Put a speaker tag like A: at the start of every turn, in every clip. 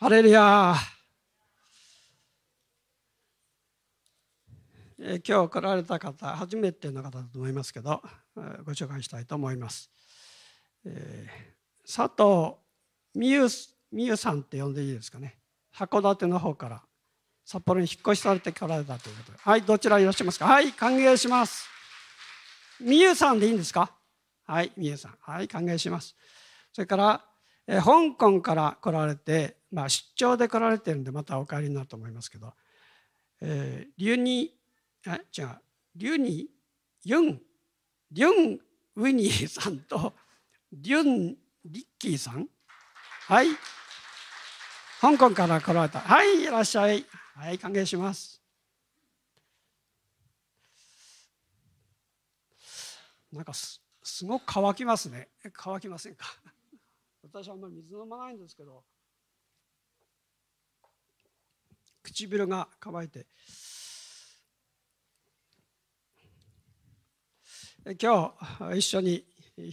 A: ハレルヤえ今日来られた方初めての方だと思いますけどご紹介したいと思います、えー、佐藤美優美優さんって呼んでいいですかね。函館の方から札幌に引っ越しされて来られたということで。はいどちらいらっしゃいますか？はい歓迎します。美優さんでいいんですか？はい美優さん。はい歓迎します。それから香港から来られて、まあ、出張で来られてるんでまたお帰りになると思いますけど、えー、リュニあ違う。リュニユンリュンウィニーさんとリュンリッキーさん。はい。香港から来られた。はいいらっしゃい。はい歓迎します。なんかすすごく乾きますね。乾きませんか？私はあんまり水飲まないんですけど唇が乾いて。今日一緒に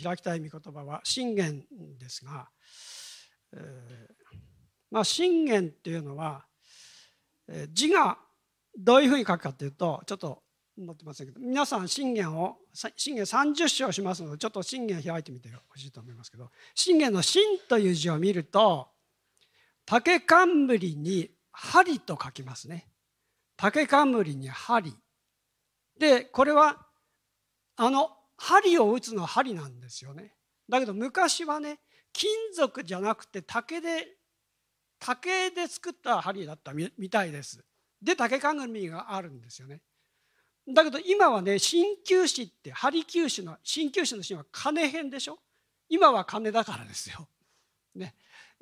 A: 開きたい御言葉は信玄ですが、えー、まあ信玄っていうのは字がどういうふうに書くかというとちょっと持ってませんけど皆さん信玄を信玄30章しますのでちょっと信玄開いてみてほしいと思いますけど信玄の「信」という字を見ると竹冠に「針」と書きますね。竹冠に針でこれはあの針を打つのは針なんですよね。だけど昔はね金属じゃなくて竹で竹で作った針だったみたいです。で竹冠があるんですよね。だけど今はね鍼灸師って針灸師の鍼灸師の鍼は金編でしょ？今は金だからですよ。ね。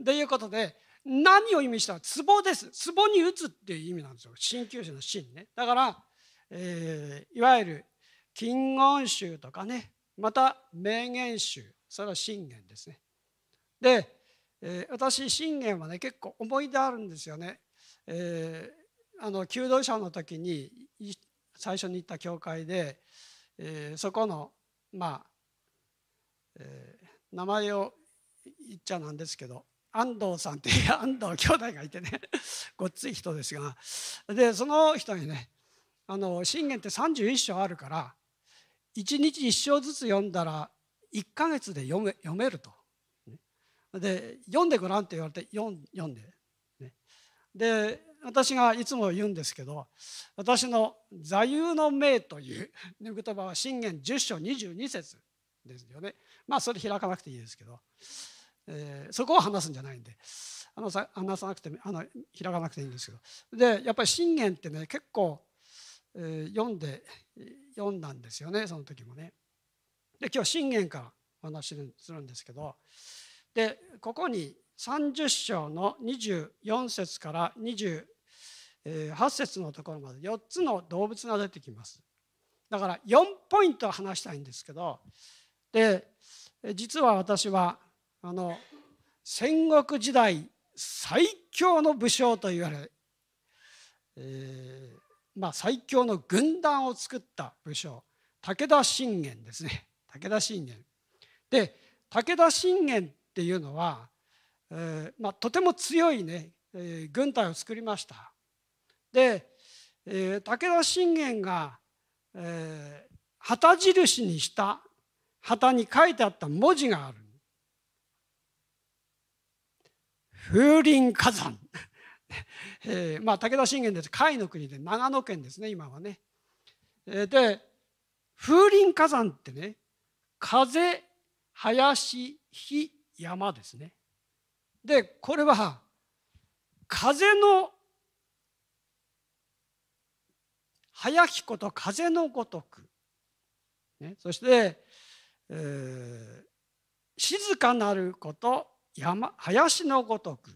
A: ということで何を意味した？ら壺です壺に打つっていう意味なんですよ鍼灸師の鍼ね。だから、えー、いわゆる金言集とかねまた名言集それは信玄ですね。で、えー、私信玄はね結構思い出あるんですよね。えー、あの求道者の時に最初に行った教会で、えー、そこのまあ、えー、名前を言っちゃなんですけど安藤さんっていう 安藤兄弟がいてね ごっつい人ですがでその人にねあの信玄って31章あるから1日1章ずつ読んだら1か月で読め読めると。で読んでごらんって言われて読んで、ね、で私がいつも言うんですけど私の座右の銘という言葉は信玄10章22節ですよねまあそれ開かなくていいですけど、えー、そこを話すんじゃないんであのさ話さなくてあの開かなくていいんですけどでやっぱり信玄ってね結構、えー、読んで読んだんですよねその時もね。で今日信玄からお話しするんですけどでここに30章の24節から20 8節のところまで4つの動物が出てきます。だから4ポイント話したいんですけどで実は私はあの戦国時代最強の武将と言われ、えー、まあ、最強の軍団を作った武将武田信玄ですね。武田信玄。で武田信玄っていうのは、えーまあ、とても強いね、えー、軍隊を作りました。で、えー、武田信玄が、えー、旗印にした旗に書いてあった文字がある。風林火山。えー、まあ武田信玄です甲斐の国で長野県ですね今はね。えー、で風林火山ってね風林火山ですね。でこれは風の早きこと風のごとく、ね、そして、えー、静かなること山林のごとく。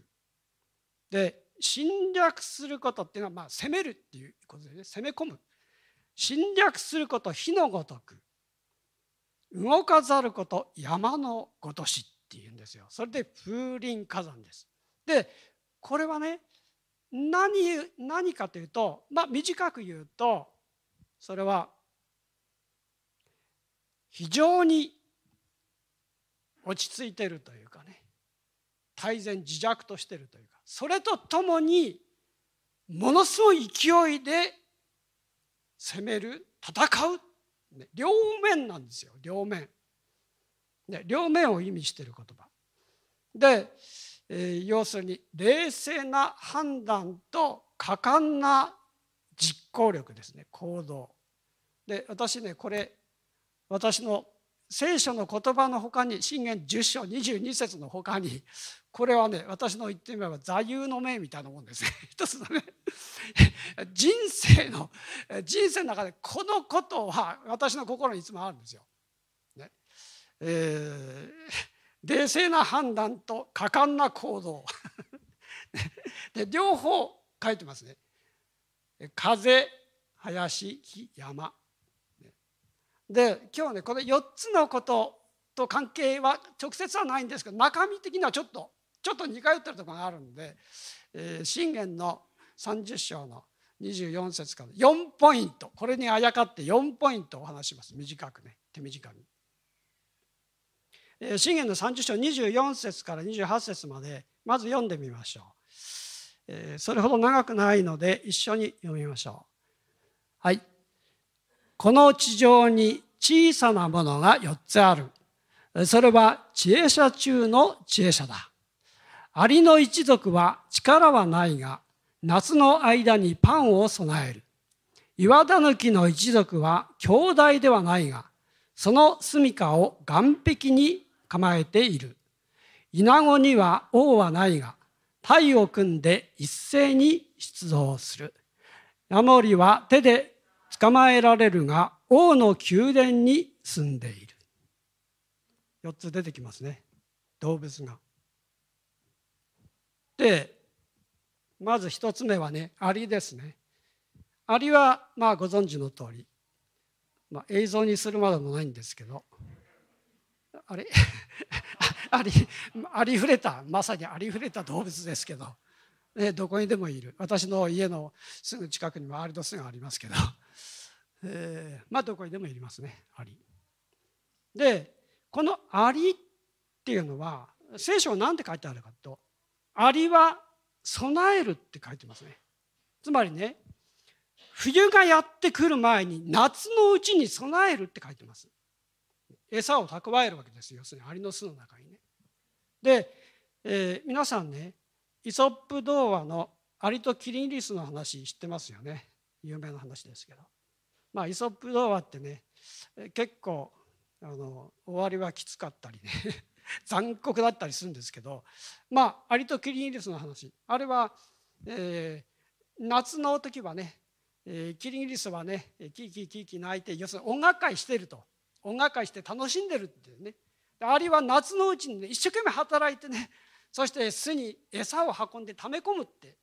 A: で侵略することっていうのは、まあ、攻めるっていうことでね。攻め込む。侵略すること火のごとく。動かざること山のごとしっていうんですよ。それで風林火山です。でこれはね何何かというと、まあ、短く言うとそれは非常に落ち着いてるというかね大然自弱としてるというかそれとともにものすごい勢いで攻める戦う両面なんですよ両面。ね両面を意味している言葉。で、え、要するに冷静な判断と果敢な実行力ですね行動。で私ねこれ私の聖書の言葉のほかに信玄10章22節のほかにこれはね私の言ってみれば座右の銘みたいなもんですね 一つのね人生の人生の中でこのことは私の心にいつもあるんですよ。ねえー、冷静な判断と果敢な行動。で両方書いてますね。風林山。で今日はねこの4つのことと関係は直接はないんですけど中身的にはちょっとちょっと似通ってるところがあるんで、えー、信玄の30章の24節から4ポイント。これにあやかって4ポイントお話します。短くね。手短に。信玄の30章24節から28節までまず読んでみましょう。それほど長くないので一緒に読みましょう。はい。この地上に小さなものが4つある。それは知恵者中の知恵者だ。アリの一族は力はないが、夏の間にパンを備える。岩田抜の一族は兄弟ではないが、その住処を岸壁に構えている。稲子には王はないが、隊を組んで一斉に出動する。ヤモリは手で捕まえられるが、王の宮殿に住んでいる。4つ出てきますね。動物が。でまず一つ目はねアリですねアリはまあご存知の通り、まあ、映像にするまでもないんですけどあれ？ありありふれた。まさにありふれた動物ですけど、ね、どこにでもいる。私の家のすぐ近くにもアリの巣がありますけど、えー、まあどこにでもいりますね。アリ。でこのアリっていうのは聖書は何て書いてあるかと。アリは備えるって書いてますね。つまりね冬がやってくる前に夏のうちに備えるって書いてます。餌を蓄えるわけですよ。要するにアリの巣の中にね。で、えー、皆さんねイソップ童話のアリとキリンリスの話知ってますよね。有名な話ですけど。まあイソップ童話ってね結構あの終わりはきつかったりね 残酷だったりするんですけどまあアリとキリンリスの話。あれは、えー、夏の時はね、えー、キリンリスはねキーキーキーキー泣いて要するに音楽会してると。音楽会して楽しんでるっていうね。アリは夏のうちにね一生懸命働いてね そして巣に餌を運んで溜め込むって。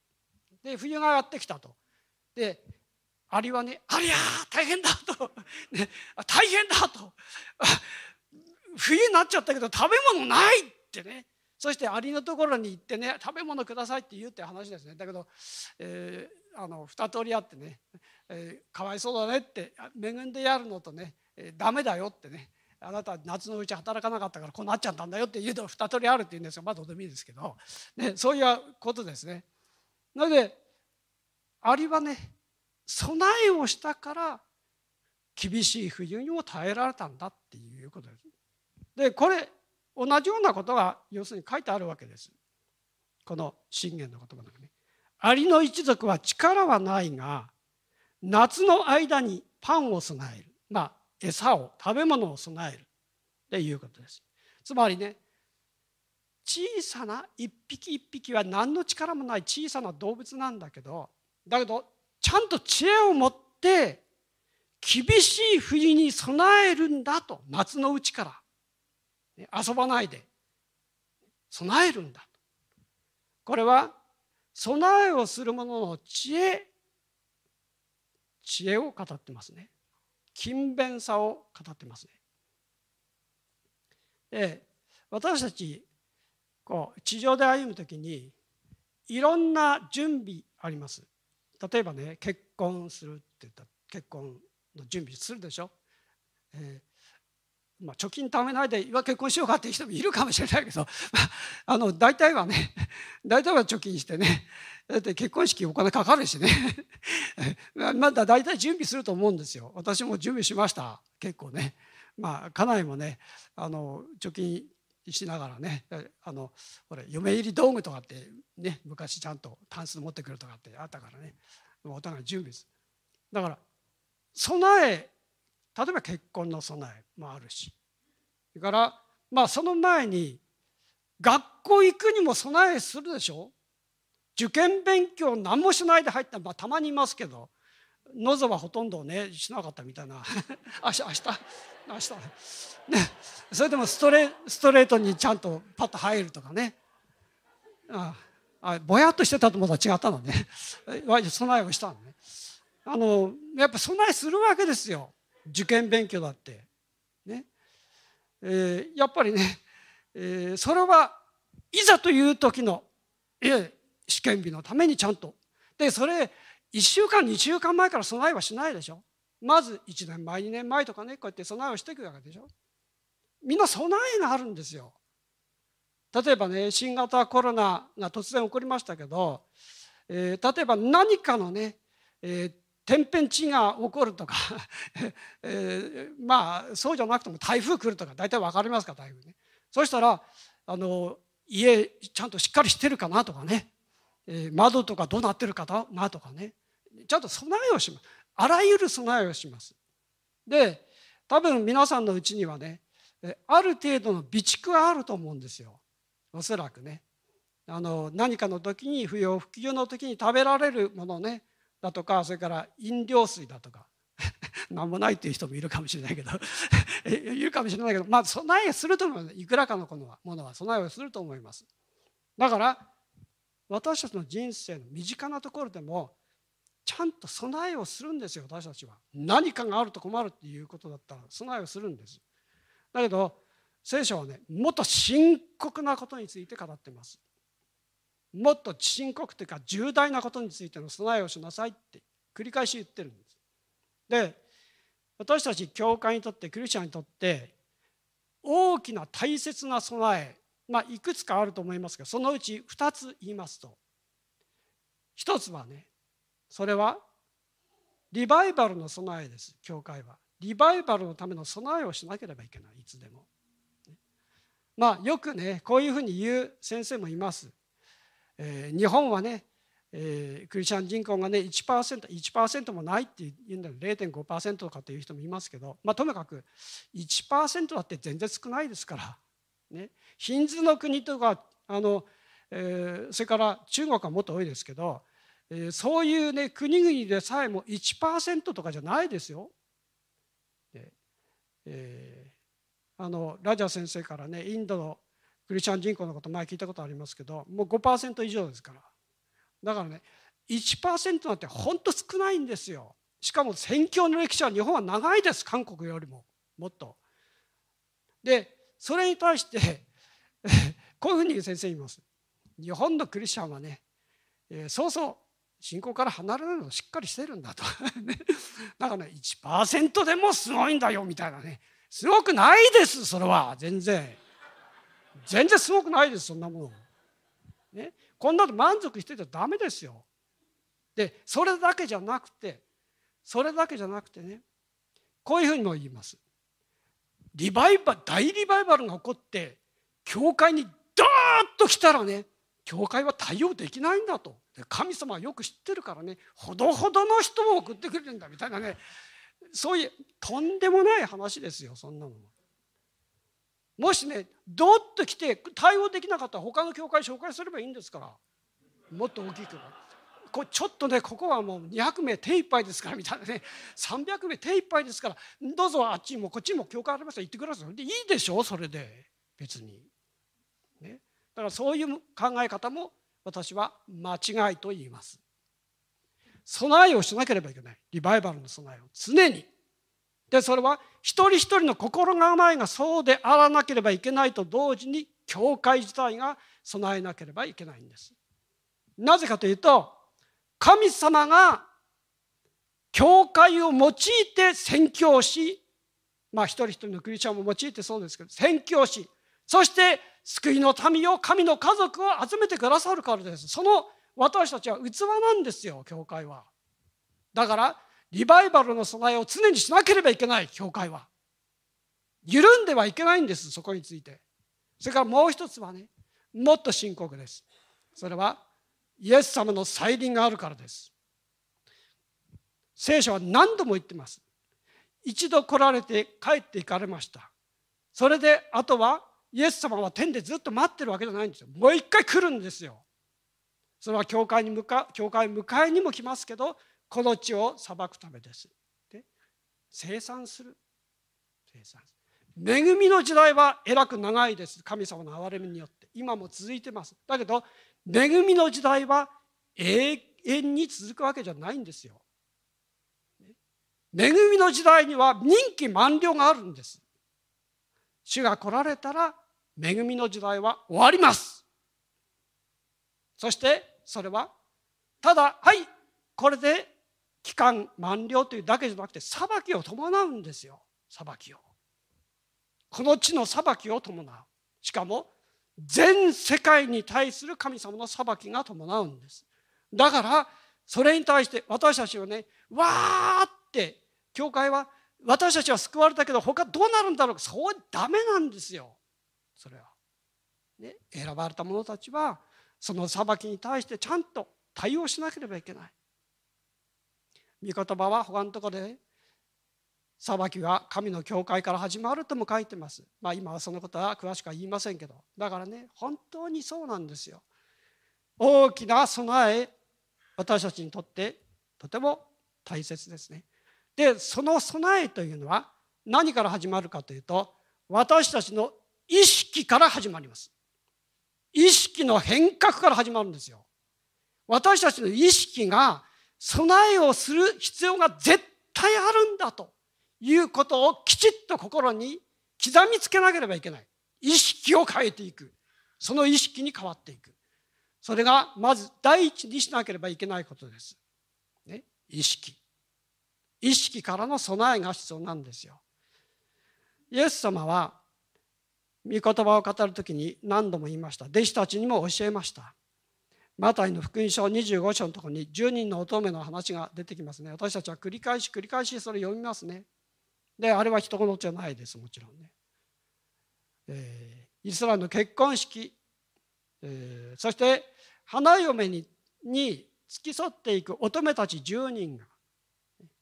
A: で冬がやってきたと。でアリはね「ありゃ大変だ」と、ね「大変だ」と。冬になっちゃったけど食べ物ないってね。そしてアリのところに行ってね食べ物くださいって言うって話ですね。だけど、えー、あの二通りあってね、えー、かわいそうだねって恵んでやるのとね、えー、ダメだよってねあなた夏のうち働かなかったからこうなっちゃったんだよって言うと二通りあるって言うんですよまあどうでもいいですけど、ね、そういうことですね。なのでアリはね備えをしたから厳しい冬にも耐えられたんだっていうことです。でこれ同じようなことが要するに書いてあるわけですこの信玄の言葉の中に。アリの一族は力はないが夏の間にパンを備えるまあ餌を食べ物を備える。っていうことです。つまりね小さな一匹一匹は何の力もない小さな動物なんだけどだけどちゃんと知恵を持って厳しい冬に備えるんだと。夏のうちから。遊ばないで。備えるんだと。これは備えをする者の知恵知恵を語ってますね。勤勉さを語ってますね。で私たちこう地上で歩む時にいろんな準備あります。例えばね結婚するって言ったら結婚の準備するでしょ、えまあ、貯金貯めないで結婚しようかっていう人もいるかもしれないけど、あの大体はね大体は貯金してねだって結婚式お金かかるしね。まだ大体準備すると思うんですよ。私も準備しました。結構ね。まあ家内もねあの貯金しながらねあのこれ嫁入り道具とかってね昔ちゃんとタンス持ってくるとかってあったからね。お互い準備すだから備え例えば結婚の備えもあるし。それからまあその前に学校行くにも備えするでしょ。受験勉強何もしないで入った、まあ、たまにいますけどのぞはほとんどねしなかったみたいな。明日明日明日ねそれでもストレストレートにちゃんとパッと入るとかね。ああぼやっとしてたとまたら違ったのね。備えをしたのね。あのやっぱ備えするわけですよ。受験勉強だって。ね。えー、やっぱりね、えー、それはいざという時の、えー、試験日のためにちゃんと。でそれ1週間2週間前から備えはしないでしょ。まず1年前2年前とかねこうやって備えをしていくわけでしょ。みんな備えがあるんですよ。例えばね新型コロナが突然起こりましたけど、えー、例えば何かのね、えー、天変地が起こるとか えー、まあそうじゃなくても台風来るとか大体分かりますか台風ね。そしたらあの家ちゃんとしっかりしてるかなとかね、え、窓とかどうなってるかなとかね。ちゃんと備えをします。あらゆる備えをします。で多分皆さんのうちにはねある程度の備蓄はあると思うんですよ。おそらくね。あの何かの時に不要不急の時に食べられるものねだとかそれから飲料水だとか。何もないっていう人もいるかもしれないけど。いるかもしれないけど。まあ備えすると思います。いくらかのものものは備えをすると思います。だから私たちの人生の身近なところでもちゃんと備えをするんですよ私たちは。何かがあると困るっていうことだったら備えをするんです。だけど聖書はねもっと深刻なことについて語ってます。もっと深刻というか重大なことについての備えをしなさいって繰り返し言ってるんです。で私たち教会にとってクリスチャンにとって大きな大切な備えまあいくつかあると思いますがそのうち2つ言いますと1つはねそれはリバイバルの備えです教会は。リバイバルのための備えをしなければいけないいつでも。まあよくねこういうふうに言う先生もいます。えー、日本はね、えー、クリスチャン人口がね 1%, 1もないっていうんだけど0.5%とかっていう人もいますけど、まあ、ともかく1%だって全然少ないですから、ね、ヒンズの国とかあの、えー、それから中国はもっと多いですけど、えー、そういうね国々でさえも1%とかじゃないですよ。えー、あのラジャ先生からねインドのクリスチャン人口のこと前聞いたことありますけどもう5%以上ですから。だからね1%なんて本当少ないんですよ。しかも宣教の歴史は日本は長いです。韓国よりも。もっと。でそれに対して こういうふうに先生言います日本のクリスチャンはね、えー、そうそう信仰から離れるのをしっかりしてるんだと だからね1%でもすごいんだよみたいなねすごくないですそれは全然。全然すごくないですそんなもの。ね、こんなの満足してちゃダメですよ。でそれだけじゃなくてそれだけじゃなくてねこういうふうにも言います。リバイバ大リバイバルが起こって教会にドーッと来たらね教会は対応できないんだと神様はよく知ってるからねほどほどの人を送ってくれるんだみたいなねそういうとんでもない話ですよそんなのは。もしねどっと来て対応できなかったら他の教会紹介すればいいんですからもっと大きくこちょっとねここはもう200名手いっぱいですからみたいなね。300名手いっぱいですからどうぞあっちもこっちも教会ありましたら行ってください。でいいでしょそれで別に、ね、だからそういう考え方も私は間違いと言います。備えをしなければいけない。リバイバルの備えを常に。でそれは一人一人の心構えがそうであらなければいけないと同時に教会自体が備えなければいけないんです。なぜかというと神様が教会を用いて宣教しまあ一人一人のクリスチャンも用いてそうですけど宣教師そして救いの民を神の家族を集めてくださるからです。その私たちは器なんですよ教会は。だからリバイバルの備えを常にしなければいけない教会は。緩んではいけないんですそこについて。それからもう一つはねもっと深刻です。それはイエス様の再臨があるからです。聖書は何度も言ってます。一度来られて帰っていかれました。それであとはイエス様は天でずっと待ってるわけじゃないんですよ。もう一回来るんですよ。それは教会に向か教会迎えにも来ますけどこの地を裁くためです。で生産する。生産する。恵みの時代はえらく長いです。神様の憐れみによって。今も続いてます。だけど恵みの時代は永遠に続くわけじゃないんですよ。恵みの時代には任期満了があるんです。主が来られたら恵みの時代は終わります。そしてそれはただはいこれで期間満了というだけじゃなくて裁きを伴うんですよ。裁きを。この地の裁きを伴う。しかも全世界に対する神様の裁きが伴うんですだからそれに対して私たちはねわーって教会は私たちは救われたけど他どうなるんだろうそうダメなんですよそれは。ね、選ばれた者たちはその裁きに対してちゃんと対応しなければいけない。御言葉は他のところで裁きは神の教会から始まるとも書いてます。まあ今はそのことは詳しくは言いませんけどだからね本当にそうなんですよ。大きな備え私たちにとってとても大切ですね。でその備えというのは何から始まるかというと私たちの意識から始まります意識の変革から始まるんですよ私たちの意識が備えをする必要が絶対あるんだということをきちっと心に刻みつけなければいけない。意識を変えていく。その意識に変わっていく。それがまず第一にしなければいけないことです、ね、意識。意識からの備えが必要なんですよ。イエス様は御言葉を語る時に何度も言いました。弟子たちにも教えました。マタイの福音書25章のところに10人の乙女の話が出てきますね。私たちは繰り返し繰り返しそれ読みますね。であれは人事じゃないですもちろんね、えー、イスラエルの結婚式、えー、そして花嫁にに付き添っていく乙女たち10人が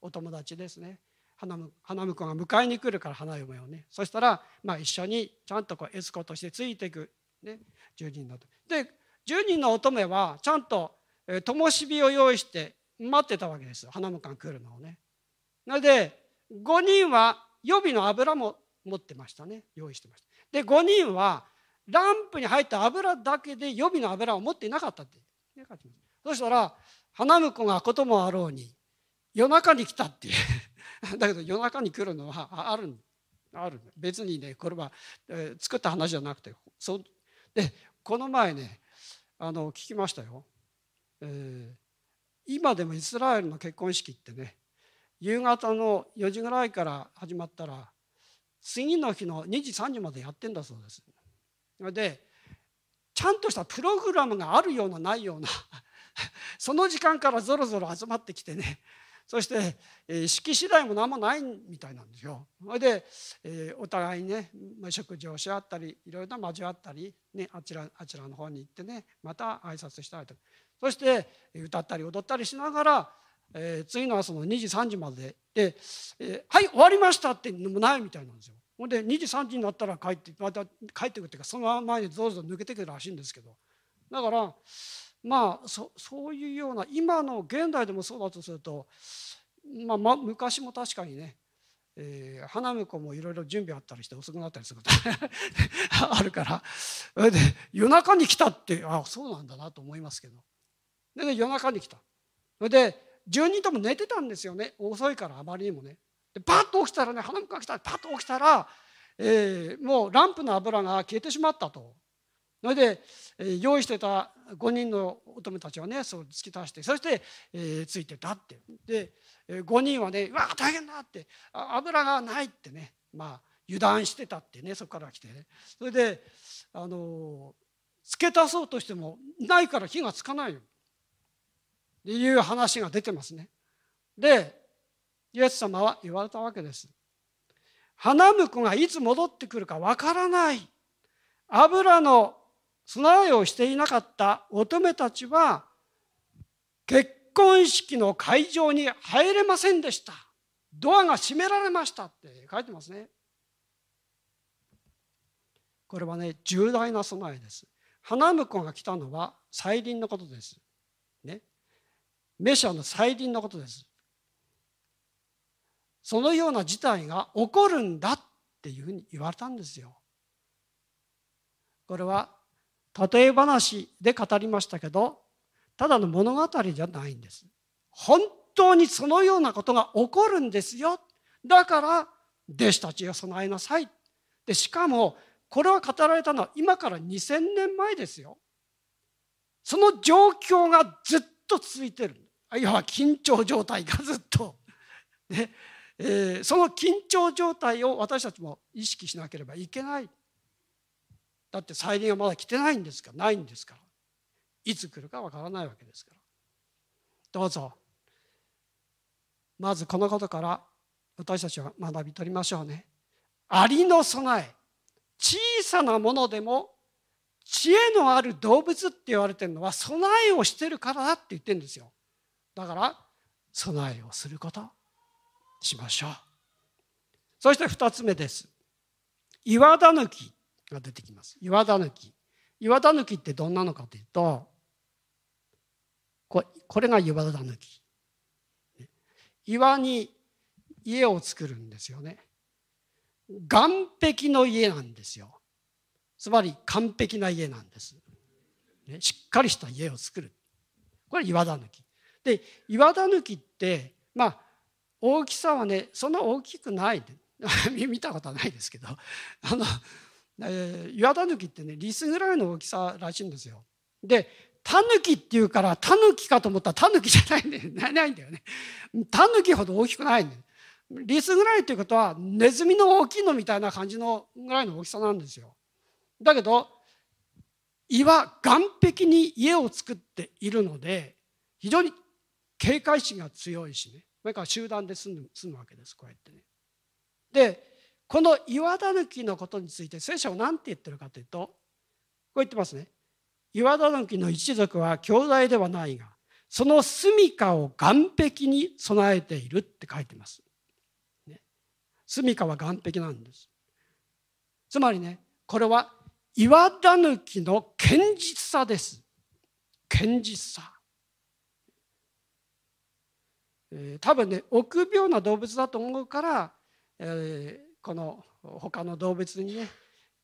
A: お友達ですね。花婿が迎えに来るから花嫁をね。そしたら、まあ、一緒にちゃんとこうエスコとしてついていく、ね、10人ので10人の乙女はちゃんと灯火を用意して待ってたわけです花婿が来るのをね。なので5人は予備の油も持ってましたね。用意してました。で5人はランプに入った油だけで予備の油を持っていなかったって。そしたら花婿がこともあろうに夜中に来たっていう。だけど夜中に来るのはあるある別にねこれは、作った話じゃなくてそでこの前ねあの聞きましたよ、えー、今でもイスラエルの結婚式ってね夕方の4時ぐらいから始まったら次の日の2時3時までやってんだそうです。でちゃんとしたプログラムがあるようなないような その時間からぞろぞろ集まってきてねそして、えー、式次第も何もないみたいなんですよ。それで、えー、お互いにね食事をし合ったりいろいろな交わったり、ね、あちらあちらの方に行ってねまた挨拶したりとそして歌ったり踊ったりしながら、えー、次の朝の2時3時までで、えー「はい終わりました」ってのもないみたいなんですよ。ほんで2時3時になったら帰ってまた帰ってくるっていうかその前にぞろぞろ抜けてくるらしいんですけど。だからまあそそういうような今の現代でもそうだとすると、まあ、ま昔も確かにね、えー、花婿もいろいろ準備あったりして遅くなったりすること あるから。それで夜中に来たってあそうなんだなと思いますけど。で、ね、夜中に来た。それで10人とも寝てたんですよね遅いからあまりにもねでパッと起きたらね花婿が来たらパッと起きたら、えー、もうランプの油が消えてしまったと。それで用意してた5人の乙女たちはねそう突き出してそして、えー、ついてたってで5人はね「うわ大変だ!」って油がないってねまあ油断してたってねそこから来てねそれであの付け足そうとしてもないから火がつかないよいう話が出てますね。でイエス様は言われたわけです。花婿がいつ戻ってくるかわからない。油の備えをしていなかった乙女たちは結婚式の会場に入れませんでした。ドアが閉められましたって書いてますね。これはね重大な備えです。花婿が来たのは再臨のことです。ね。メシアの再臨のことです。そのような事態が起こるんだっていうふうに言われたんですよ。これは例え話で語りましたけどただの物語じゃないんです。本当にそのようなことが起こるんですよ。だから弟子たちが備えなさい。でしかもこれは語られたのは今から2000年前ですよ。その状況がずっと続いてる。いわば緊張状態がずっと、ね。えー、その緊張状態を私たちも意識しなければいけない。だって再臨はまだ来てないんですからないんですから。いつ来るかわからないわけですから。どうぞ。まずこのことから私たちは学び取りましょうね。ありの備え。小さなものでも知恵のある動物って言われてるのは備えをしてるからだって言ってるんですよ。だから備えをすることしましょう。そして2つ目です。岩だ抜きが出てきます。岩だ抜き。岩だ抜きってどんなのかというとこれこれが岩だ抜き。岩に家を作るんですよね。岸壁の家なんですよ。つまり完璧な家なんです、ね、しっかりした家を作る。これ岩だ抜き。で岩だ抜きってまあ大きさはねそんな大きくない 見たことはないですけどあのえー、岩タヌキってねリスぐらいの大きさらしいんですよ。でタヌキっていうからタヌキかと思ったらタヌキじゃないんだよ ないんだよね。タヌキほど大きくないんだよ。リスぐらいっていうことはネズミの大きいのみたいな感じのぐらいの大きさなんですよ。だけど岩岸壁に家を作っているので非常に警戒心が強いしね。それから集団で住む住むわけですこうやってね。でこの岩だぬきのことについて聖書は何て言ってるかというとこう言ってますね。岩だぬきの一族は兄弟ではないがその住処を岸壁に備えているって書いてます、ね、住処は岸壁なんです。つまりねこれは岩だぬきの堅実さです。堅実さ、えー、多分ね臆病な動物だと思うから、えー、この他の動物にね、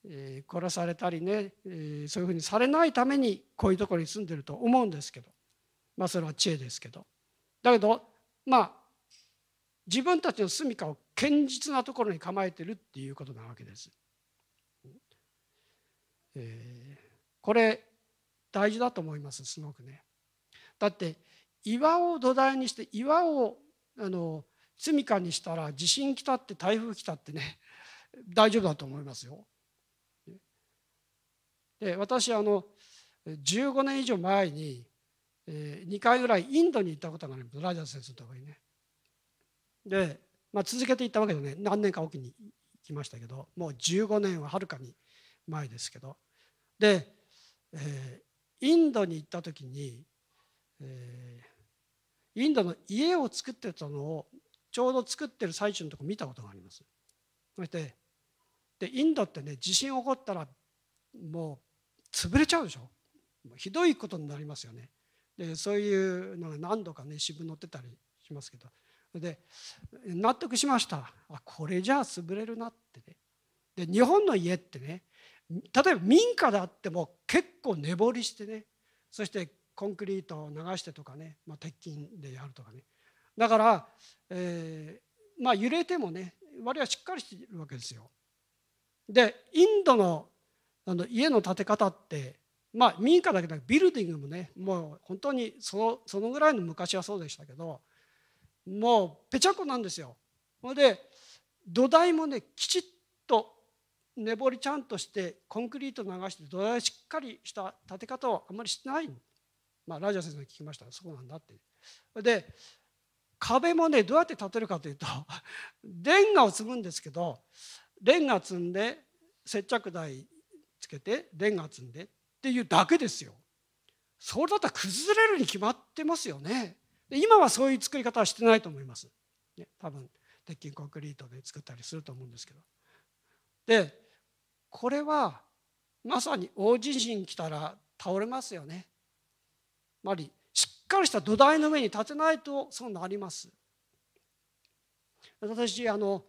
A: えー、殺されたりね、え、そういうふうにされないためにこういうところに住んでると思うんですけどまあそれは知恵ですけどだけどまあ自分たちの住処を堅実なところに構えてるっていうことなわけです。え、これ大事だと思いますすごくね。だって岩を土台にして岩をあの住処にしたら地震来たって台風来たってね大丈夫だと思いますよ。で私あの15年以上前に、えー、2回ぐらいインドに行ったことがありますラジャー先生のところにね。で、まあ、続けて行ったわけでね何年かおきに行きましたけどもう15年ははるかに前ですけどで、えー、インドに行った時に、えー、インドの家を作ってたのをちょうど作ってる最中のとこ見たことがあります。そしてでインドってね地震起こったらもう潰れちゃうでしょひどいことになりますよね。でそういうのが何度かね新聞載ってたりしますけどで納得しましたあこれじゃあ潰れるなってね。で日本の家ってね例えば民家であっても結構根掘りしてねそしてコンクリートを流してとかね、まあ、鉄筋でやるとかねだから、えー、まあ揺れてもね割合しっかりしているわけですよ。でインドのあの家の建て方ってまあ民家だけでなくビルディングもねもう本当にそのそのぐらいの昔はそうでしたけどもうぺちゃこなんですよ。ほんで土台もねきちっと根掘りちゃんとしてコンクリート流して土台しっかりした建て方をあんまりしてないまあラジャ先生に聞きましたそうなんだってで壁もねどうやって建てるかというと レンガを積むんですけどレンガ積んで接着剤つけてレンガ積んでっていうだけですよ。それだったら崩れるに決まってますよね。今はそういう作り方はしてないと思います。ね、多分鉄筋コンクリートで作ったりすると思うんですけど。でこれはまさに大地震来たら倒れますよね。まりしっかりした土台の上に立てないとそうなります。私あの、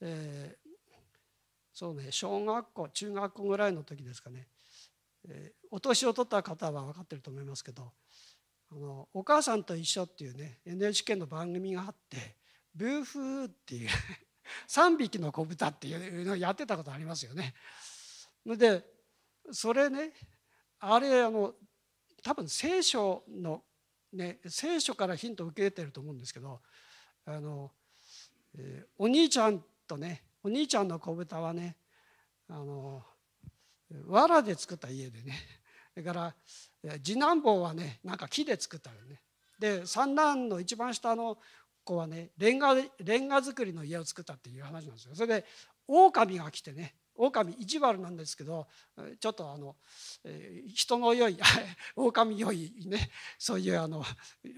A: えー、そうね小学校中学校ぐらいの時ですかね、えー、お年を取った方は分かってると思いますけど「あのお母さんと一緒」っていうね NHK の番組があって「ブーフー」っていう 3匹の子豚っていうのをやってたことありますよね。でそれねあれあの多分聖書のね聖書からヒントを受け入れてると思うんですけどあの、えー、お兄ちゃんとねお兄ちゃんの子豚はねあの藁で作った家でね だから次男坊はねなんか木で作ったのね。で三男の一番下の子はねレンガレンガ作りの家を作ったっていう話なんですよ。それで狼が来てね狼意地悪なんですけどちょっとあの人の良い 狼良いねそういうあの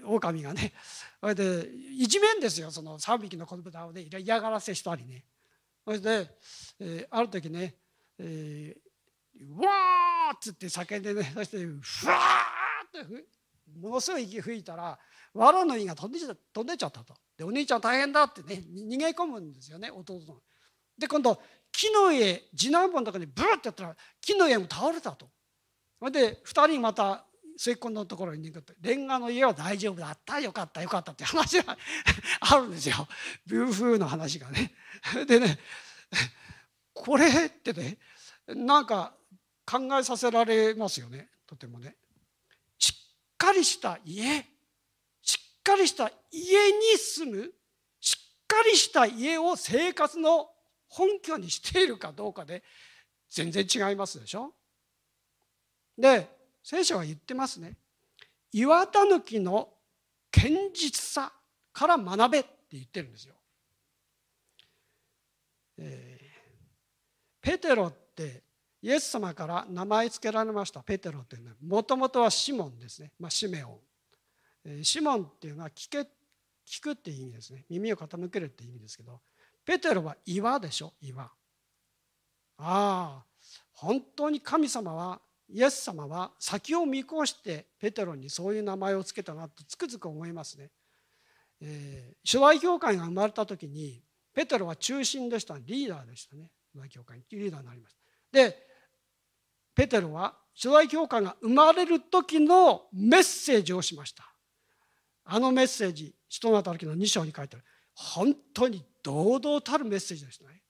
A: 狼がねそれでいじめんですよその3匹の子豚をね嫌がらせしたりねそれで、ある時ね、えー、わーっつって叫んでねそしてふわーってものすごい息吹いたら藁の実が飛んで飛んでっちゃったとでお兄ちゃん大変だってね逃げ込むんですよね弟の。で今度木の家次男坊の中にブーってやったら木の家も倒れたと。それで2人また末っ子のところに行くとレンガの家は大丈夫だったよかったよかったって話が あるんですよブーフーの話がね。でねこれってねなんか考えさせられますよねとてもね。しっかりした家しっかりした家に住むしっかりした家を生活の本拠にしているかどうかで全然違いますでしょ？で聖書は言ってますね岩たぬきの堅実さから学べって言ってるんですよ。えー、ペテロってイエス様から名前付けられました。ペテロっていうのはもともとはシモンですね、まあ、シメオン、えー、シモンっていうのは聞け聞くっていう意味ですね。耳を傾けるっていう意味ですけど。ペテロは岩でしょ？岩。ああ本当に神様はイエス様は先を見越してペテロにそういう名前を付けたなとつくづく思いますね、えー、初代教会が生まれた時にペテロは中心でした。リーダーでしたね。初代教会にリーダーになりました。でペテロは初代教会が生まれる時のメッセージをしました。あのメッセージ人の働きの2章に書いてある。本当に堂々たるメッセージでしたね。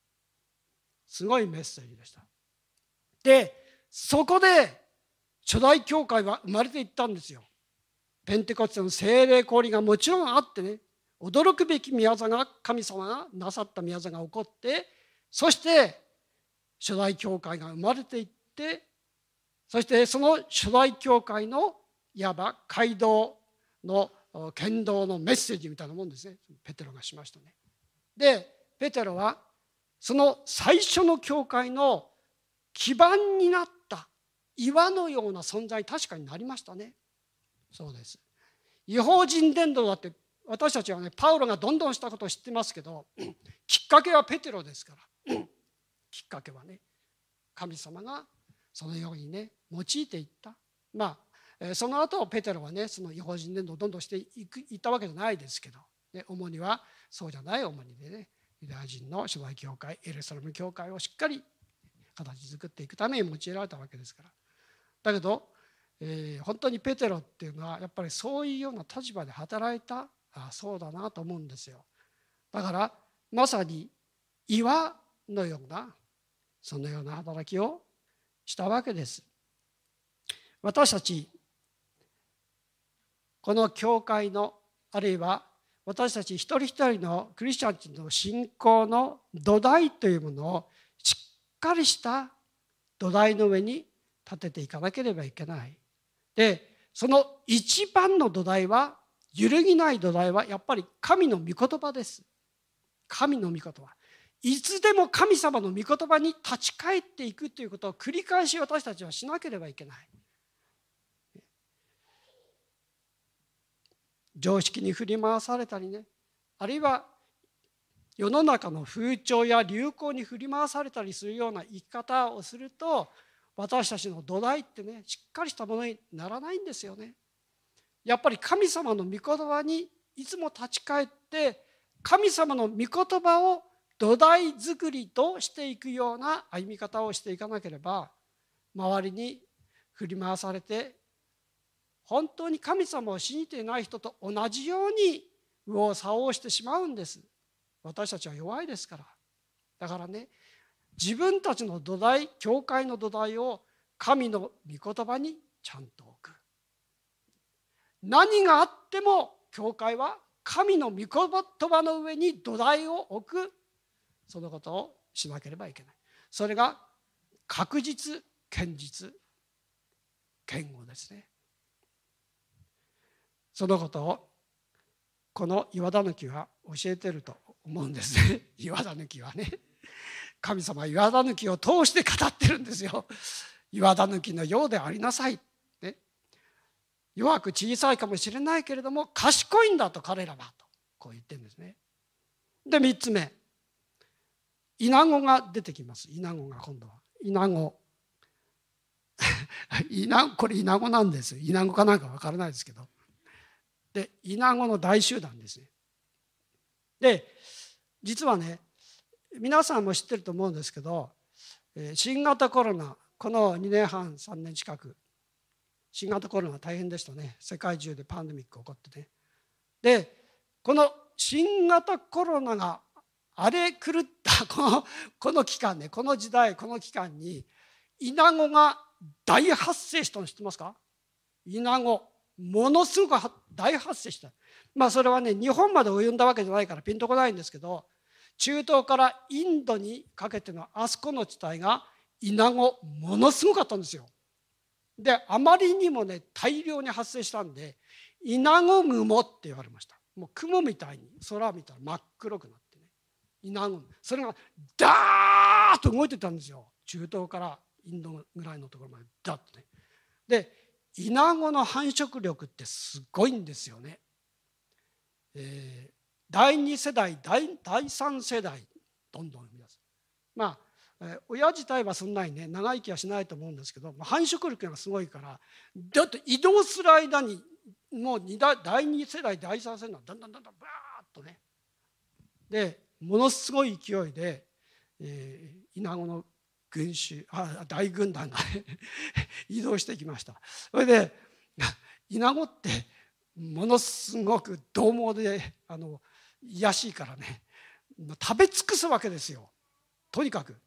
A: すごいメッセージでした。でそこで初代教会は生まれていったんですよ。ペンテコステの精霊降臨がもちろんあってね驚くべき宮座が神様がなさった宮座が起こってそして初代教会が生まれていってそしてその初代教会のいわば街道の剣道のメッセージみたいなもんですねペテロがしましたね。でペテロはその最初の教会の基盤になった岩のような存在確かになりましたね。そうです。違法人伝道だって私たちはねパウロがどんどんしたことを知ってますけどきっかけはペテロですからきっかけはね神様がそのようにね用いていったまあその後ペテロはねその違法人伝道をどんどんしていくいったわけじゃないですけど、ね、主にはそうじゃない主にでねユダヤ人の初代教会エルサレム教会をしっかり形作っていくために用いられたわけですからだけど、えー、本当にペテロっていうのはやっぱりそういうような立場で働いたあそうだなと思うんですよだからまさに岩のようなそのような働きをしたわけです。私たちこの教会のあるいは私たち一人一人のクリスチャンの信仰の土台というものをしっかりした土台の上に立てていかなければいけない。でその一番の土台は揺るぎない土台はやっぱり神の御言葉です。神の御言葉。いつでも神様の御言葉に立ち返っていくということを繰り返し私たちはしなければいけない。常識に振り回されたりねあるいは世の中の風潮や流行に振り回されたりするような生き方をすると私たちの土台ってねしっかりしたものにならないんですよね。やっぱり神様の御言葉にいつも立ち返って神様の御言葉を土台作りとしていくような歩み方をしていかなければ周りに振り回されて本当に神様を信じていない人と同じように右往左往してしまうんです。私たちは弱いですから。だからね自分たちの土台教会の土台を神の御言葉にちゃんと置く。何があっても教会は神の御言葉の上に土台を置く。そのことをしなければいけない。それが確実堅実堅固ですね。そのことをこの岩田抜は教えてると思うんです。ね 岩田抜はね。神様は岩田抜を通して語ってるんですよ。岩田抜のようでありなさい、ね、弱く小さいかもしれないけれども賢いんだと彼らはとこう言ってるんですね。で3つ目。イナゴが出てきます。イナゴが今度は。イナゴ。イナこれイナゴなんです。イナゴかなんか分からないですけど。でイナゴの大集団ですね。で実はね皆さんも知ってると思うんですけど新型コロナこの2年半3年近く新型コロナ大変でしたね。世界中でパンデミック起こってね。でこの新型コロナが荒れ狂った このこの期間ねこの時代この期間にイナゴが大発生したの知ってますか？イナゴ。ものすごく大発生した。まあそれはね日本まで及んだわけじゃないからピンとこないんですけど中東からインドにかけてのあそこの地帯がイナゴものすごかったんですよ。であまりにもね大量に発生したんでイナゴ雲って言われました。もう雲みたいに空見たら真っ黒くなってね。イナゴそれがダーッと動いてたんですよ。中東からインドぐらいのところまでダッとね。でイナゴの繁殖力ってすごいんですよね。えー、第2世代第第3世代どんどん生み出す。まあ、えー、親自体はそんなにね長生きはしないと思うんですけど繁殖力がすごいからだって移動する間にもう代第2世代第3世代だんだんだんだんバーッとねでものすごい勢いで、えー、イナゴの群衆あ大軍団が 移動してきました。それでイナゴってものすごく獰猛であの癒しいからね食べ尽くすわけですよ。とにかく。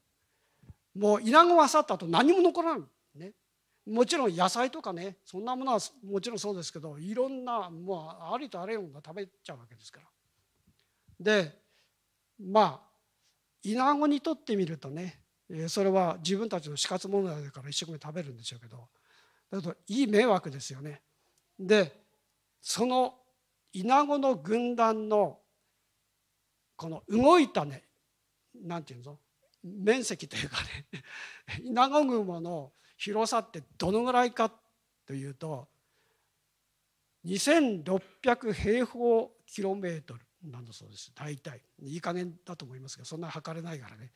A: もうイナゴは去った後何も残らない。ね。もちろん野菜とかねそんなものはもちろんそうですけどいろんなもうありとあらゆるものが食べちゃうわけですから。でまあイナゴにとってみるとねそれは自分たちの死活問題だから一生懸命食べるんでしょうけどだけどいい迷惑ですよね。でそのイナゴの軍団のこの動いたねなんていうの？面積というかね イナゴ雲の広さってどのぐらいかというと2600平方キロメートルなんだそうです。大体。いい加減だと思いますけどそんな測れないからね。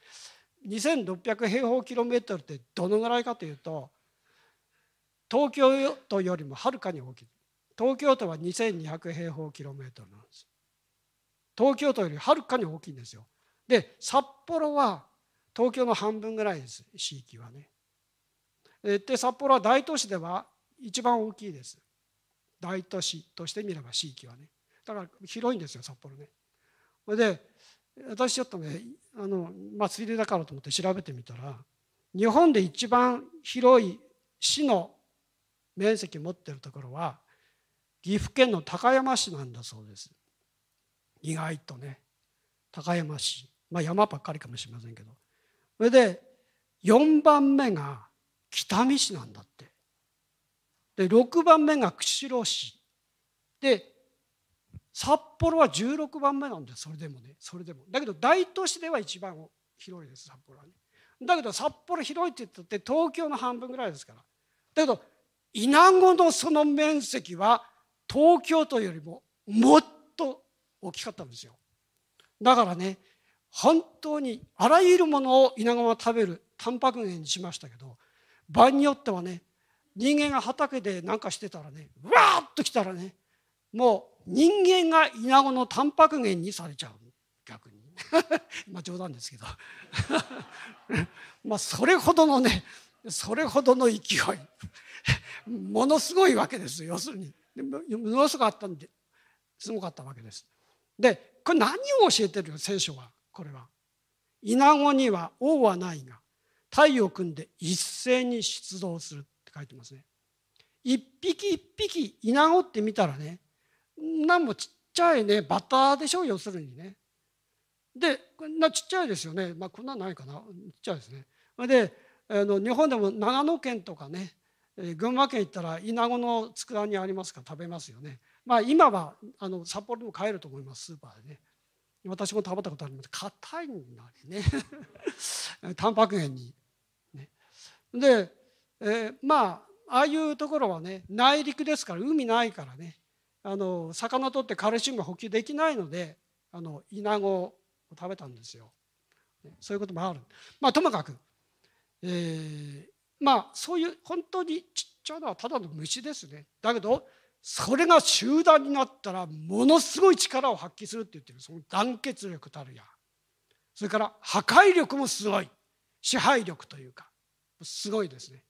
A: 2600平方キロメートルってどのぐらいかというと東京都よりもはるかに大きい。東京都は2200平方キロメートルなんです。東京都よりはるかに大きいんですよ。で札幌は東京の半分ぐらいです地域はね。で札幌は大都市では一番大きいです。大都市として見れば地域はね。だから広いんですよ札幌ね。で私ちょっとねあの、まあ、ついでだからと思って調べてみたら日本で一番広い市の面積持ってるところは岐阜県の高山市なんだそうです。意外とね高山市。まあ山ばっかりかもしれませんけど。それで4番目が北見市なんだって。で6番目が釧路市。で札幌は16番目なんですそれでもね。それでも。だけど大都市では一番広いです札幌はね。だけど札幌広いって言ったって東京の半分ぐらいですから。だけど稲子のその面積は東京都よりももっと大きかったんですよ。だからね本当にあらゆるものを稲子は食べるタンパク源にしましたけど場合によってはね人間が畑で何かしてたらねわーっと来たらねもう人間がイナゴのタンパク源にされちゃう。逆に。まあ冗談ですけど。まあそれほどのねそれほどの勢い。ものすごいわけです要するに。ものすごかったんですごかったわけです。でこれ何を教えてるよ聖書はこれは。イナゴには王はないが太陽を組んで一斉に出動するって書いてますね。一匹一匹イナゴって見たらね何もちっちゃいねバッタでしょ要するにね。でこんなちっちゃいですよねまあこんなないかなちっちゃいですね。であの日本でも長野県とかね群馬県行ったらイナゴの佃煮ありますか？ら食べますよね。まあ今はあの札幌でも買えると思いますスーパーでね。私も食べたことあります硬いんだね タンパク源に。ね、でえー、まあああいうところはね内陸ですから海ないからねあの魚取ってカルシウムが補給できないのであのイナゴを食べたんですよ。そういうこともある。まあともかく、えー、まあそういう本当にちっちゃなただの虫ですね。だけどそれが集団になったらものすごい力を発揮するって言ってるその団結力たるやそれから破壊力もすごい支配力というかすごいですね。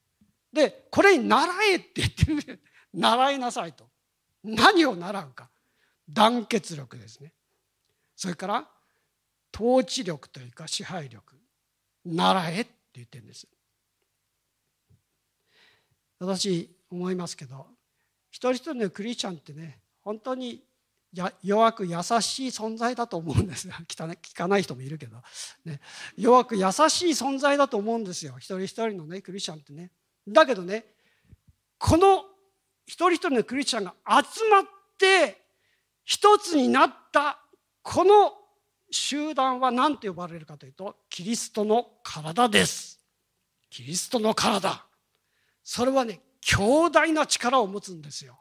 A: でこれに習えって言ってる 習いなさいと何を習うか。団結力ですね。それから統治力というか支配力。習えって言ってるんです。私思いますけど一人一人のクリスチャンってね本当に弱く優しい存在だと思うんです。聞かない人もいるけど、ね、弱く優しい存在だと思うんですよ。一人一人のねクリスチャンってね。だけどねこの一人一人のクリスチャンが集まって一つになったこの集団は何て呼ばれるかというとキリストの体です。キリストの体。それはね強大な力を持つんですよ。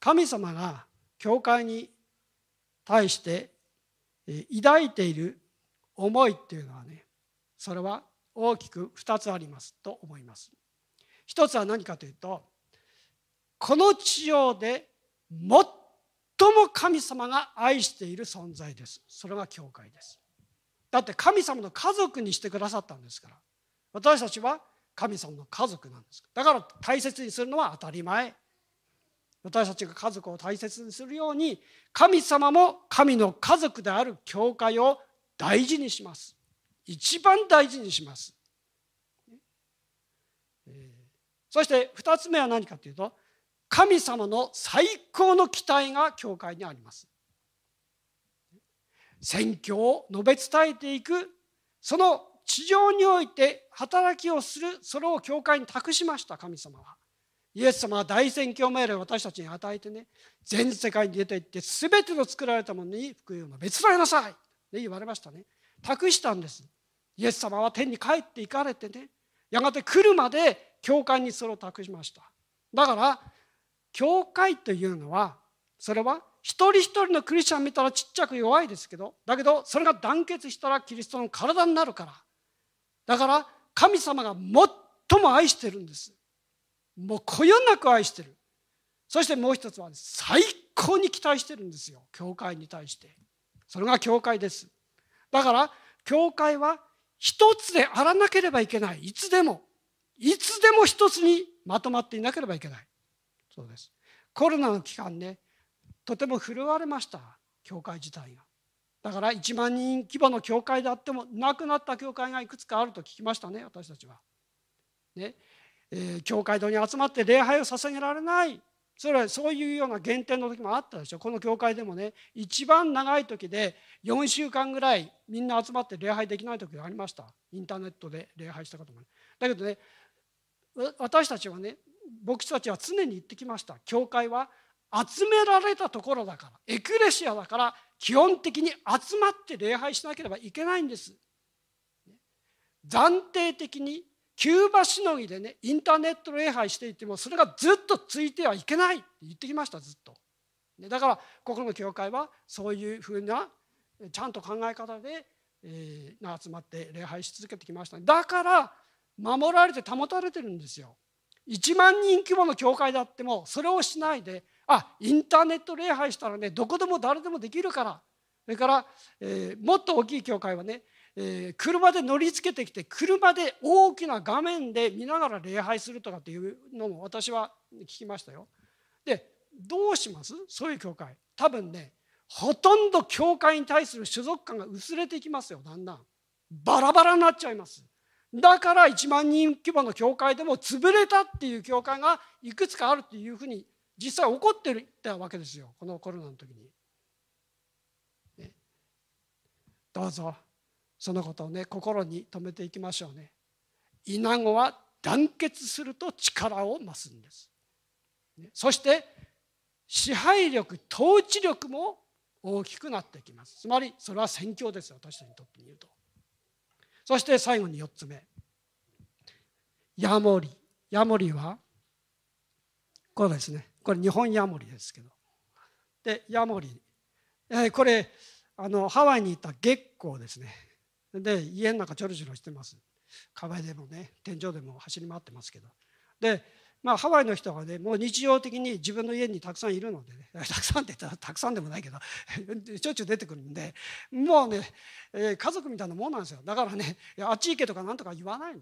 A: 神様が教会に対して抱いている思いっていうのはねそれは大きく2つありますと思います。一つは何かというとこの地上で最も神様が愛している存在です。それが教会です。だって神様の家族にしてくださったんですから私たちは神様の家族なんですだから大切にするのは当たり前私たちが家族を大切にするように神様も神の家族である教会を大事にします一番大事にします。そして2つ目は何かというと神様の最高の期待が教会にあります。宣教を述べ伝えていくその地上において働きをするそれを教会に託しました神様は。イエス様は大宣教命令を私たちに与えてね全世界に出て行って全ての作られたものに福音を述べ伝えなさいって言われましたね。託したんです。イエス様は天に帰って行かれてねやがて来るまで教会にそれを託しました。だから教会というのはそれは一人一人のクリスチャン見たらちっちゃく弱いですけどだけどそれが団結したらキリストの体になるから。だから神様が最も愛してるんです。もうこよなく愛してる。そしてもう一つは最高に期待してるんですよ。教会に対して。それが教会です。だから教会は一つであらなければいけない。いつでも。いつでも一つにまとまっていなければいけない。そうです。コロナの期間ねとても震われました。教会自体が。だから1万人規模の教会であっても亡くなった教会がいくつかあると聞きましたね私たちは。ね。えー、教会堂に集まって礼拝を捧げられない。それはそういうような減点の時もあったでしょ。この教会でもね一番長い時で4週間ぐらいみんな集まって礼拝できない時がありました。インターネットで礼拝したこともだけどね私たちはね牧師たちは常に言ってきました。教会は集められたところだからエクレシアだから基本的に集まって礼拝しなければいけないんです。暫定的にキューバしのぎでねインターネット礼拝していてもそれがずっとついてはいけないって言ってきましたずっと。だからここの教会はそういうふうなちゃんと考え方で、えー、集まって礼拝し続けてきました、だから守られて保たれてるんですよ。1万人規模の教会であってもそれをしないであインターネット礼拝したらねどこでも誰でもできるからそれから、えー、もっと大きい教会はねえー、車で乗りつけてきて車で大きな画面で見ながら礼拝するとかっていうのも私は聞きましたよ。でどうします？そういう教会多分ねほとんど教会に対する所属感が薄れてきますよだんだん。バラバラになっちゃいます。だから1万人規模の教会でも潰れたっていう教会がいくつかあるっていうふうに実際起こってたわけですよこのコロナの時に。ね、どうぞそのことをね心に留めていきましょうね。イナゴは団結すると力を増すんです。そして支配力統治力も大きくなってきます。つまりそれは宣教です私たちにとってみると。そして最後に4つ目。ヤモリ。ヤモリはこれですね。これ日本ヤモリですけど。でヤモリ、えー、これあのハワイに行った月光ですね。で家の中ちょろちょろしてます。壁でもね天井でも走り回ってますけど。でまあハワイの人はねもう日常的に自分の家にたくさんいるのでね。たくさんって言ったらたくさんでもないけど しょっちゅう出てくるんでもうね、えー、家族みたいなもんなんですよ。だからねあっち行けとかなんとか言わないの、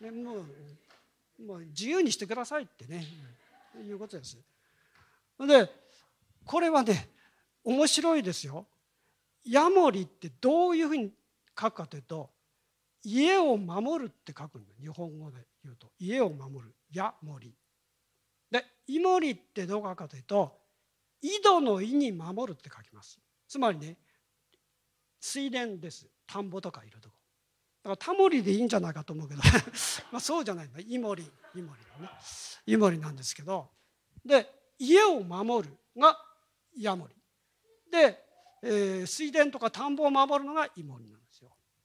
A: ね、もうもう自由にしてくださいってねいうことです。でこれはね面白いですよ。ヤモリってどういうふうに書くかというと家を守るって書くんだ日本語で言うと。家を守る。や森でイモリってどう書くかというと井戸の井に守るって書きます。つまりね水田です。田んぼとかいるとこ。だからタモリでいいんじゃないかと思うけど。まあそうじゃないんだ。イモリイモリのね。イモリなんですけど。で家を守るがヤモリで、えー、水田とか田んぼを守るのがイモリなんです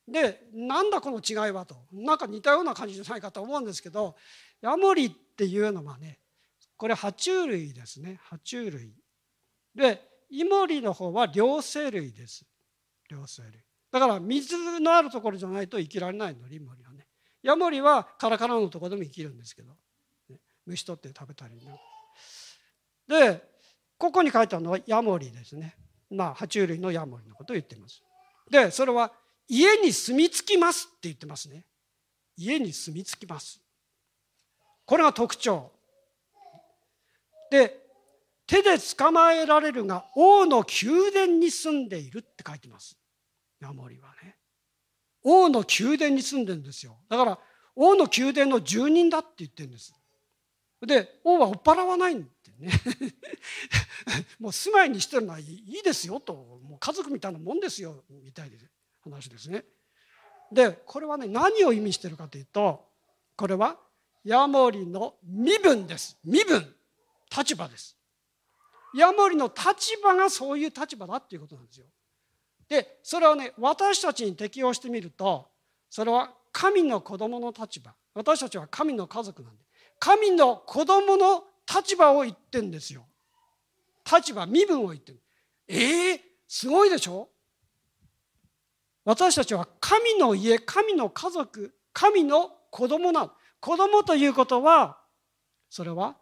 A: でなんだこの違いはと。なんか似たような感じじゃないかと思うんですけどヤモリっていうのはねこれ爬虫類ですね。爬虫類。でイモリの方は両生類です。両生類。だから水のあるところじゃないと生きられないのイモリはね。ヤモリはカラカラのところでも生きるんですけど、ね、虫取って食べたりねでここに書いてあるのはヤモリですね。まあ爬虫類のヤモリのことを言っています。でそれは家に住み着きますって言ってますね。家に住み着きます。これが特徴。で手で捕まえられるが王の宮殿に住んでいるって書いてます。ヤモリはね。王の宮殿に住んでるんですよ。だから王の宮殿の住人だって言ってるんです。で王は追っ払わないんってね。もう住まいにしてるのはいいですよと。もう家族みたいなもんですよ。みたいです。話ですね。でこれはね何を意味してるかというとこれはヤモリの身分です身分立場です。ヤモリの立場がそういう立場だっていうことなんですよ。でそれをね私たちに適用してみるとそれは神の子供の立場私たちは神の家族なんで神の子供の立場を言ってんですよ。立場身分を言ってる。ええー、すごいでしょ？私たちは神の家神の家族神の子供なの。子供ということはそれは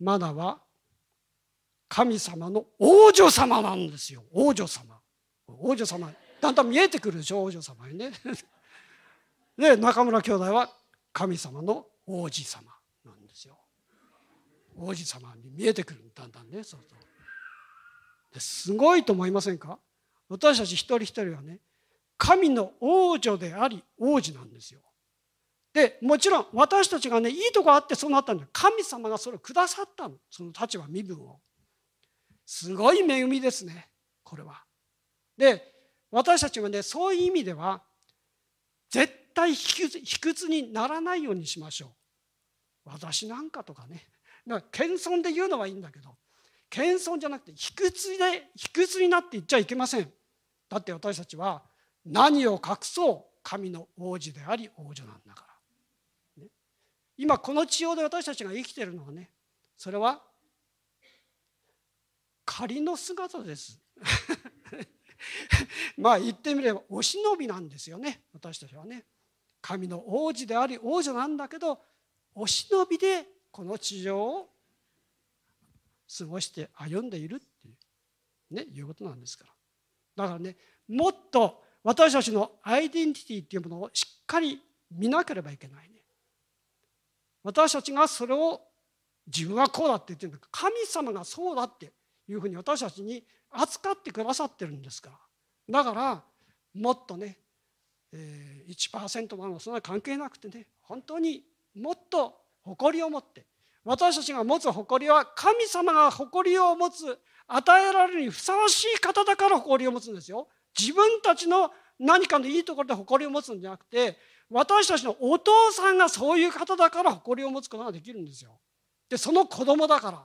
A: まだは神様の王女様なんですよ。王女様。王女様。だんだん見えてくるでしょ？王女様にね。で中村兄弟は神様の王子様なんですよ。王子様に見えてくるだんだんねそうそう。ですごいと思いませんか？私たち一人一人はね神の王女であり王子なんですよ。でもちろん私たちがねいいとこあってそうなったんだ神様がそれをくださったのその立場身分を。すごい恵みですねこれは。で私たちはねそういう意味では絶対卑屈にならないようにしましょう。私なんかとかねだから謙遜で言うのはいいんだけど謙遜じゃなくて卑屈で卑屈になって言っちゃいけません。だって私たちは何を隠そう神の王子であり王女なんだから。ね、今この地上で私たちが生きてるのはねそれは仮の姿です。まあ言ってみればお忍びなんですよね私たちはね。神の王子であり王女なんだけどお忍びでこの地上を過ごして歩んでいるっていう、ね、いうことなんですから。だからねもっと私たちのアイデンティティっていうものをしっかり見なければいけないね。私たちがそれを自分はこうだって言ってるんだ神様がそうだっていうふうに私たちに扱ってくださってるんですからだからもっとね、え、1%もそんな関係なくてね本当にもっと誇りを持って私たちが持つ誇りは神様が誇りを持つ与えられるにふさわしい方だから誇りを持つんですよ。自分たちの何かのいいところで誇りを持つんじゃなくて私たちのお父さんがそういう方だから誇りを持つことができるんですよ。でその子供だから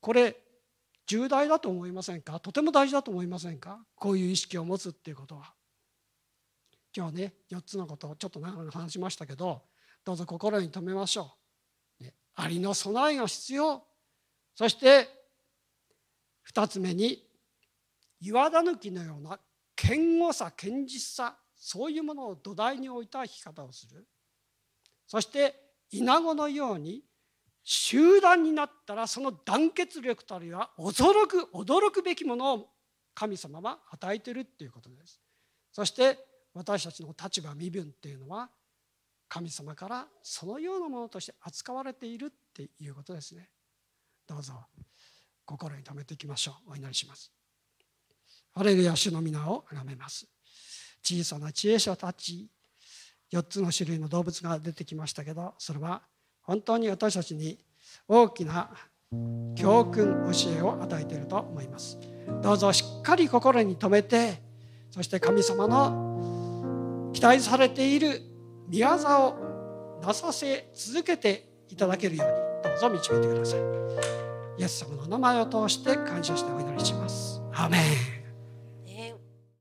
A: これ重大だと思いませんか？とても大事だと思いませんか？こういう意識を持つっていうことは。今日ね4つのことをちょっと長く話しましたけどどうぞ心に留めましょう。ね、ありの備えが必要そして2つ目に岩だ抜きのような堅固さ堅実さそういうものを土台に置いた生き方をする。そして稲子のように集団になったらその団結力たるは驚く驚くべきものを神様は与えてるっていうことです。そして私たちの立場身分っていうのは神様からそのようなものとして扱われているっていうことですね。どうぞ心に留めていきましょう。お祈りします。ハレルヤ主の皆を崇めます。小さな知恵者たち。4つの種類の動物が出てきましたけどそれは本当に私たちに大きな教訓教えを与えていると思います。どうぞしっかり心に留めてそして神様の期待されている御業をなさせ続けていただけるようにどうぞ導いてください。イエス様の名前を通して感謝してお祈りします。アメン。